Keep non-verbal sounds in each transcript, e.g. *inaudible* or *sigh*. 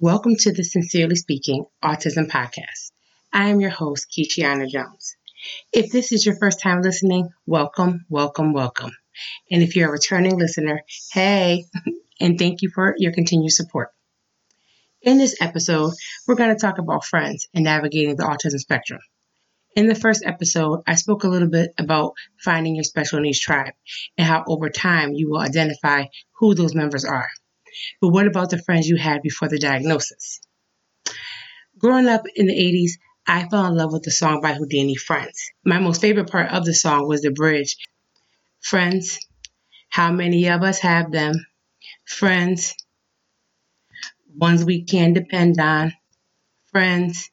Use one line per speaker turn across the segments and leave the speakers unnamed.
Welcome to the Sincerely Speaking Autism Podcast. I am your host, Keishiana Jones. If this is your first time listening, welcome, welcome, welcome. And if you're a returning listener, hey, *laughs* and thank you for your continued support. In this episode, we're going to talk about friends and navigating the autism spectrum. In the first episode, I spoke a little bit about finding your special needs tribe and how over time you will identify who those members are. But what about the friends you had before the diagnosis? Growing up in the 80s, I fell in love with the song by Whodini Friends. My most favorite part of the song was the bridge. Friends, how many of us have them? Friends, ones we can depend on. Friends,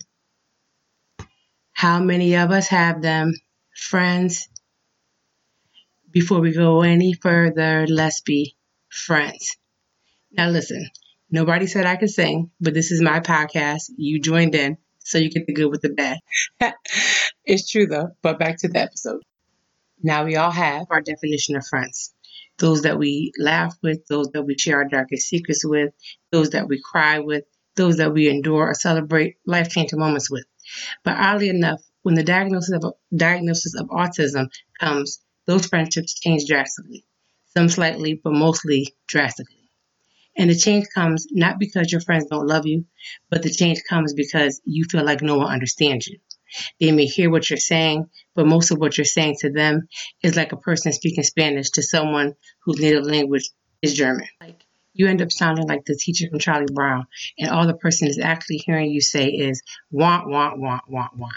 how many of us have them? Friends, before we go any further, let's be friends. Now, listen, nobody said I could sing, but this is my podcast. You joined in, so you get the good with the bad. *laughs* it's true, though, but back to the episode. Now, we all have our definition of friends those that we laugh with, those that we share our darkest secrets with, those that we cry with, those that we endure or celebrate life changing moments with. But oddly enough, when the diagnosis of diagnosis of autism comes, those friendships change drastically. Some slightly, but mostly drastically. And the change comes not because your friends don't love you, but the change comes because you feel like no one understands you. They may hear what you're saying, but most of what you're saying to them is like a person speaking Spanish to someone whose native language is German. Like you end up sounding like the teacher from Charlie Brown, and all the person is actually hearing you say is want, want, want, want, want.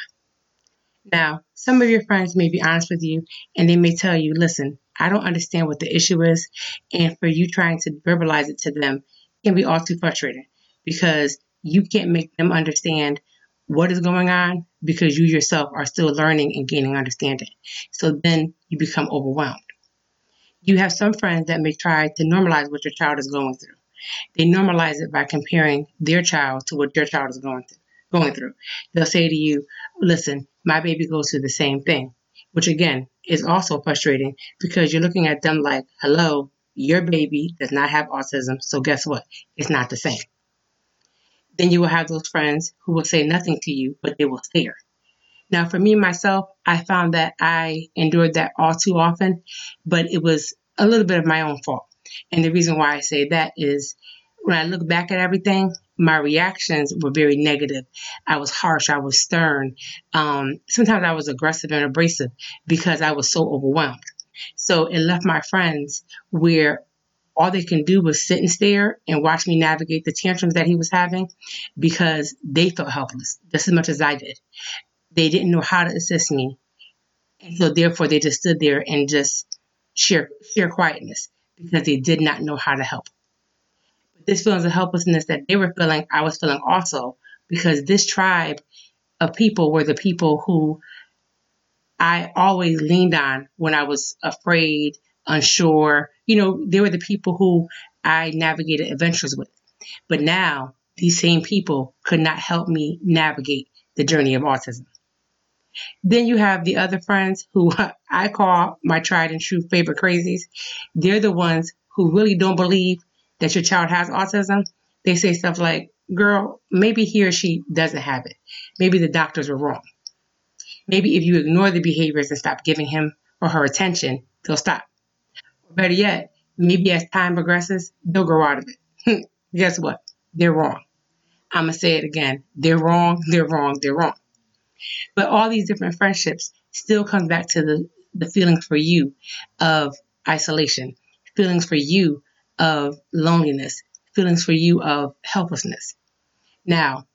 Now, some of your friends may be honest with you and they may tell you, listen, I don't understand what the issue is. And for you trying to verbalize it to them can be all too frustrating because you can't make them understand what is going on because you yourself are still learning and gaining understanding. So then you become overwhelmed. You have some friends that may try to normalize what your child is going through. They normalize it by comparing their child to what your child is going through. Going through, they'll say to you, "Listen, my baby goes through the same thing," which again is also frustrating because you're looking at them like, hello, your baby does not have autism, so guess what? It's not the same. Then you will have those friends who will say nothing to you, but they will stare. Now, for me myself, I found that I endured that all too often, but it was a little bit of my own fault. And the reason why I say that is when I look back at everything, my reactions were very negative. I was harsh. I was stern. Um, sometimes I was aggressive and abrasive because I was so overwhelmed. So it left my friends where all they can do was sit and stare and watch me navigate the tantrums that he was having because they felt helpless just as much as I did. They didn't know how to assist me. And so therefore they just stood there and just share quietness because they did not know how to help this feelings of helplessness that they were feeling, I was feeling also, because this tribe of people were the people who I always leaned on when I was afraid, unsure. You know, they were the people who I navigated adventures with. But now, these same people could not help me navigate the journey of autism. Then you have the other friends who *laughs* I call my tried and true favorite crazies. They're the ones who really don't believe that your child has autism, they say stuff like, girl, maybe he or she doesn't have it. Maybe the doctors were wrong. Maybe if you ignore the behaviors and stop giving him or her attention, they'll stop. Or better yet, maybe as time progresses, they'll grow out of it. *laughs* Guess what? They're wrong. I'm going to say it again. They're wrong, they're wrong, they're wrong. But all these different friendships still comes back to the, the feelings for you of isolation, feelings for you of loneliness, feelings for you of helplessness. Now,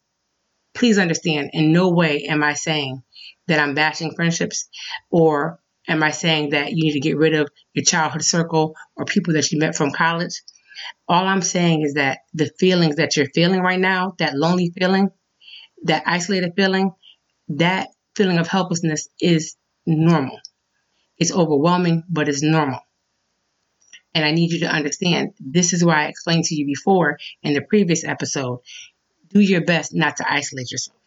please understand, in no way am I saying that I'm bashing friendships or am I saying that you need to get rid of your childhood circle or people that you met from college. All I'm saying is that the feelings that you're feeling right now, that lonely feeling, that isolated feeling, that feeling of helplessness is normal. It's overwhelming, but it's normal. And I need you to understand this is why I explained to you before in the previous episode. Do your best not to isolate yourself.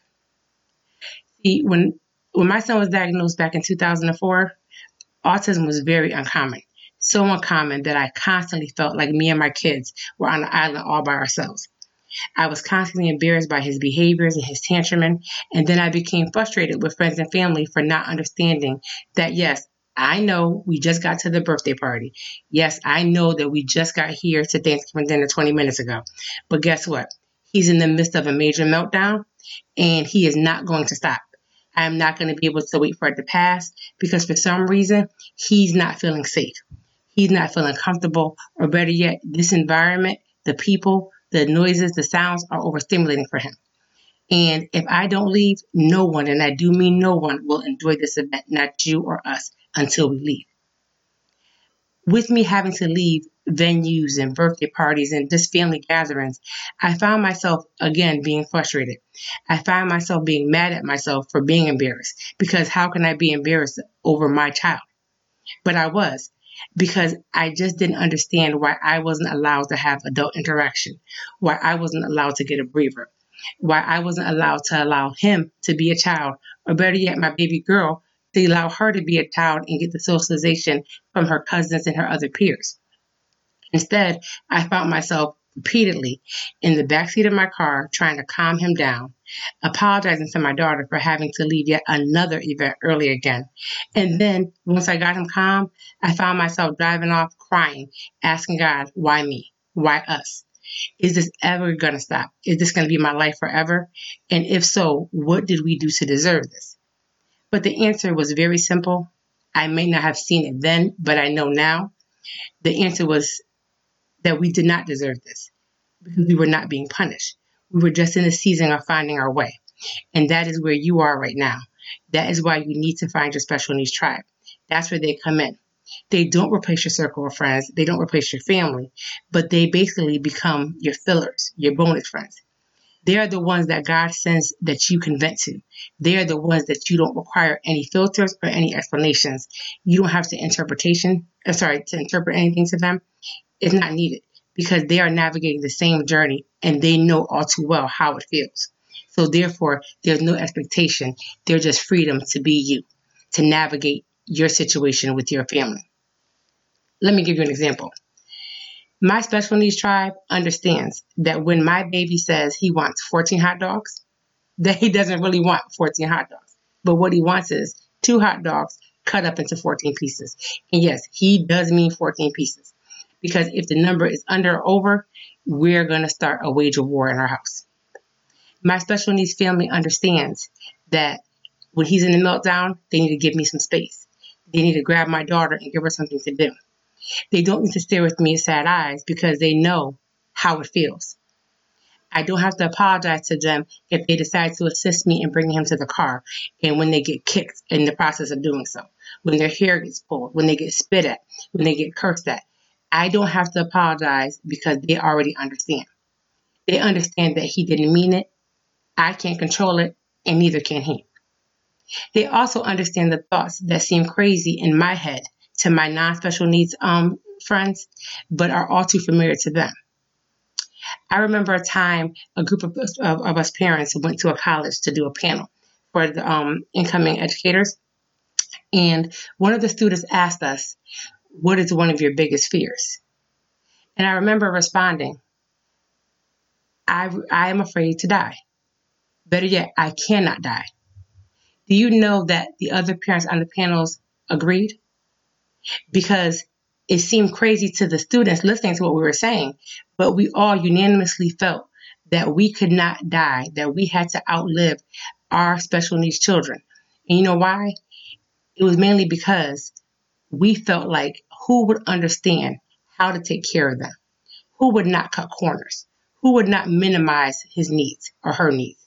See, when when my son was diagnosed back in 2004, autism was very uncommon. So uncommon that I constantly felt like me and my kids were on an island all by ourselves. I was constantly embarrassed by his behaviors and his tantruming, and then I became frustrated with friends and family for not understanding that yes, I know we just got to the birthday party. Yes, I know that we just got here to Thanksgiving dinner 20 minutes ago. But guess what? He's in the midst of a major meltdown and he is not going to stop. I'm not going to be able to wait for it to pass because for some reason he's not feeling safe. He's not feeling comfortable, or better yet, this environment, the people, the noises, the sounds are overstimulating for him. And if I don't leave, no one, and I do mean no one, will enjoy this event, not you or us, until we leave. With me having to leave venues and birthday parties and just family gatherings, I found myself again being frustrated. I found myself being mad at myself for being embarrassed because how can I be embarrassed over my child? But I was because I just didn't understand why I wasn't allowed to have adult interaction, why I wasn't allowed to get a breather, why I wasn't allowed to allow him to be a child, or better yet, my baby girl, to allow her to be a child and get the socialization from her cousins and her other peers. Instead, I found myself repeatedly in the backseat of my car trying to calm him down, apologizing to my daughter for having to leave yet another event early again. And then once I got him calm, I found myself driving off crying, asking God, why me? Why us? Is this ever going to stop? Is this going to be my life forever? And if so, what did we do to deserve this? But the answer was very simple. I may not have seen it then, but I know now. The answer was that we did not deserve this because we were not being punished. We were just in a season of finding our way. And that is where you are right now. That is why you need to find your special needs tribe. That's where they come in. They don't replace your circle of friends, they don't replace your family, but they basically become your fillers, your bonus friends. They are the ones that God sends that you can vent to. They are the ones that you don't require any filters or any explanations. You don't have to interpretation, uh, sorry, to interpret anything to them It's not needed because they are navigating the same journey and they know all too well how it feels. So therefore, there's no expectation. There's just freedom to be you, to navigate your situation with your family. Let me give you an example. My special needs tribe understands that when my baby says he wants 14 hot dogs, *laughs* that he doesn't really want 14 hot dogs. But what he wants is two hot dogs cut up into 14 pieces. And yes, he does mean 14 pieces because if the number is under or over, we're going to start a wage of war in our house. My special needs family understands that when he's in a meltdown, they need to give me some space. They need to grab my daughter and give her something to do. They don't need to stare with me sad eyes because they know how it feels. I don't have to apologize to them if they decide to assist me in bringing him to the car and when they get kicked in the process of doing so, when their hair gets pulled, when they get spit at, when they get cursed at. I don't have to apologize because they already understand. They understand that he didn't mean it. I can't control it, and neither can he. They also understand the thoughts that seem crazy in my head to my non special needs um, friends, but are all too familiar to them. I remember a time a group of, of, of us parents went to a college to do a panel for the um, incoming educators. And one of the students asked us, what is one of your biggest fears? And I remember responding, I, I am afraid to die. Better yet, I cannot die. Do you know that the other parents on the panels agreed? Because it seemed crazy to the students listening to what we were saying, but we all unanimously felt that we could not die, that we had to outlive our special needs children. And you know why? It was mainly because we felt like who would understand how to take care of them? Who would not cut corners? Who would not minimize his needs or her needs?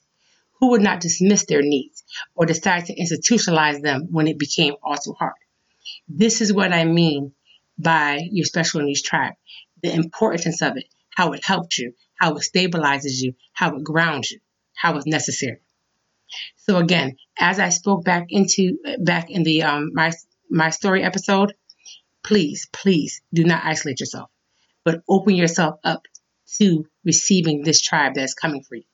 Who would not dismiss their needs or decide to institutionalize them when it became all too hard? This is what I mean by your special needs tribe the importance of it, how it helped you, how it stabilizes you, how it grounds you, how it's necessary. So again, as I spoke back into back in the um, my my story episode, please, please do not isolate yourself, but open yourself up to receiving this tribe that is coming for you.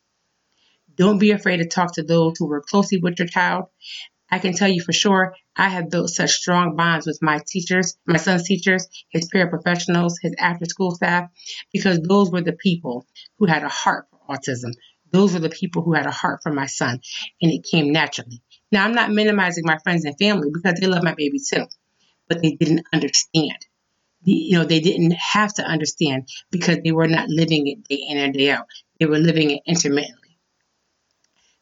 Don't be afraid to talk to those who work closely with your child. I can tell you for sure, I have built such strong bonds with my teachers, my son's teachers, his paraprofessionals, his after school staff, because those were the people who had a heart for autism. Those were the people who had a heart for my son, and it came naturally. Now, I'm not minimizing my friends and family because they love my baby too, but they didn't understand. You know, they didn't have to understand because they were not living it day in and day out. They were living it intermittently.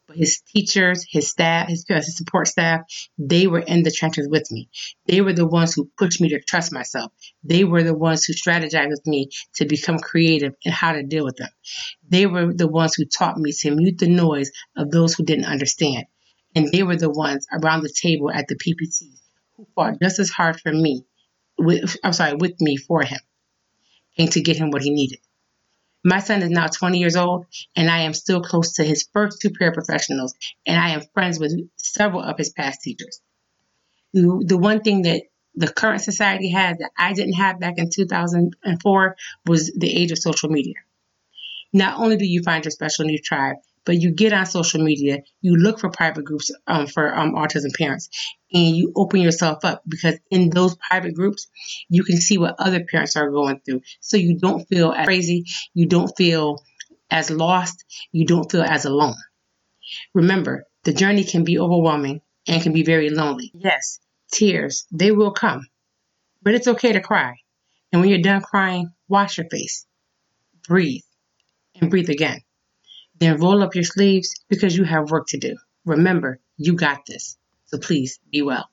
But his teachers, his staff, his, his support staff, they were in the trenches with me. They were the ones who pushed me to trust myself. They were the ones who strategized with me to become creative in how to deal with them. They were the ones who taught me to mute the noise of those who didn't understand. And they were the ones around the table at the PPTs who fought just as hard for me, with, I'm sorry, with me for him, and to get him what he needed. My son is now 20 years old, and I am still close to his first two paraprofessionals, and I am friends with several of his past teachers. The one thing that the current society has that I didn't have back in 2004 was the age of social media. Not only do you find your special needs tribe, but you get on social media, you look for private groups um, for um, autism parents, and you open yourself up because in those private groups, you can see what other parents are going through. So you don't feel as crazy, you don't feel as lost, you don't feel as alone. Remember, the journey can be overwhelming and can be very lonely. Yes, tears, they will come, but it's okay to cry. And when you're done crying, wash your face, breathe, and breathe again. Then roll up your sleeves because you have work to do. Remember, you got this. So please be well.